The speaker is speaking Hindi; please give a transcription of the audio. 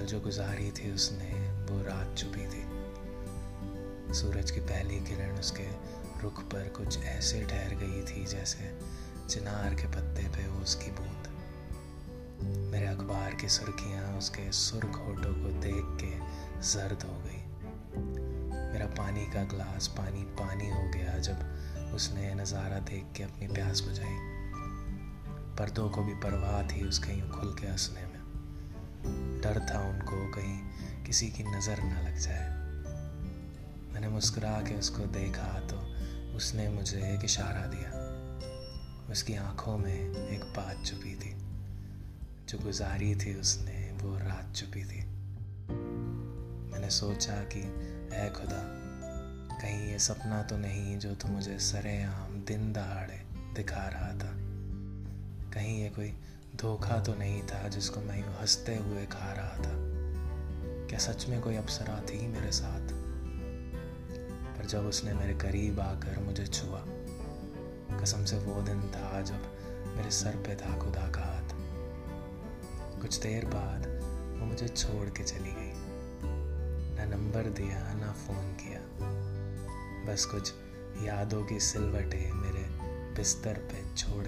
जो गुजारी थी उसने, वो रात चुपी थी। सूरज की पहली किरण उसके रुख पर कुछ ऐसे ठहर गई थी जैसे चिनार के पत्ते पे हो उसकी बूंद। मेरे अखबार की सुर्खियाँ उसके सुर्ख होठों को देख के जर्द हो गई। मेरा पानी का ग्लास पानी पानी हो गया जब उसने नज़ारा देख के अपनी प्यास बुझाई। पर्दों को भी परवाह थी उसके यूँ खुल के हंसने में। डर था उनको कहीं किसी की नज़र न लग जाए। मैंने मुस्कुरा के उसको देखा तो उसने मुझे एक इशारा दिया। उसकी आँखों में एक बात छुपी थी। जो गुजारी थी उसने वो रात छुपी थी। मैंने सोचा कि है खुदा, कहीं ये सपना तो नहीं जो तू मुझे सरेआम दिन दहाड़े दिखा रहा था। कहीं ये कोई धोखा तो नहीं था जिसको मैं यूँ हँसते हुए खा रहा था। क्या सच में कोई अप्सरा थी मेरे साथ? पर जब उसने मेरे करीब आकर मुझे छुआ, कसम से वो दिन था जब मेरे सर पे था खुदा का हाथ। कुछ देर बाद वो मुझे छोड़ के चली गई। ना नंबर दिया, ना फ़ोन किया। बस कुछ यादों की सिलवटें मेरे बिस्तर पे छोड़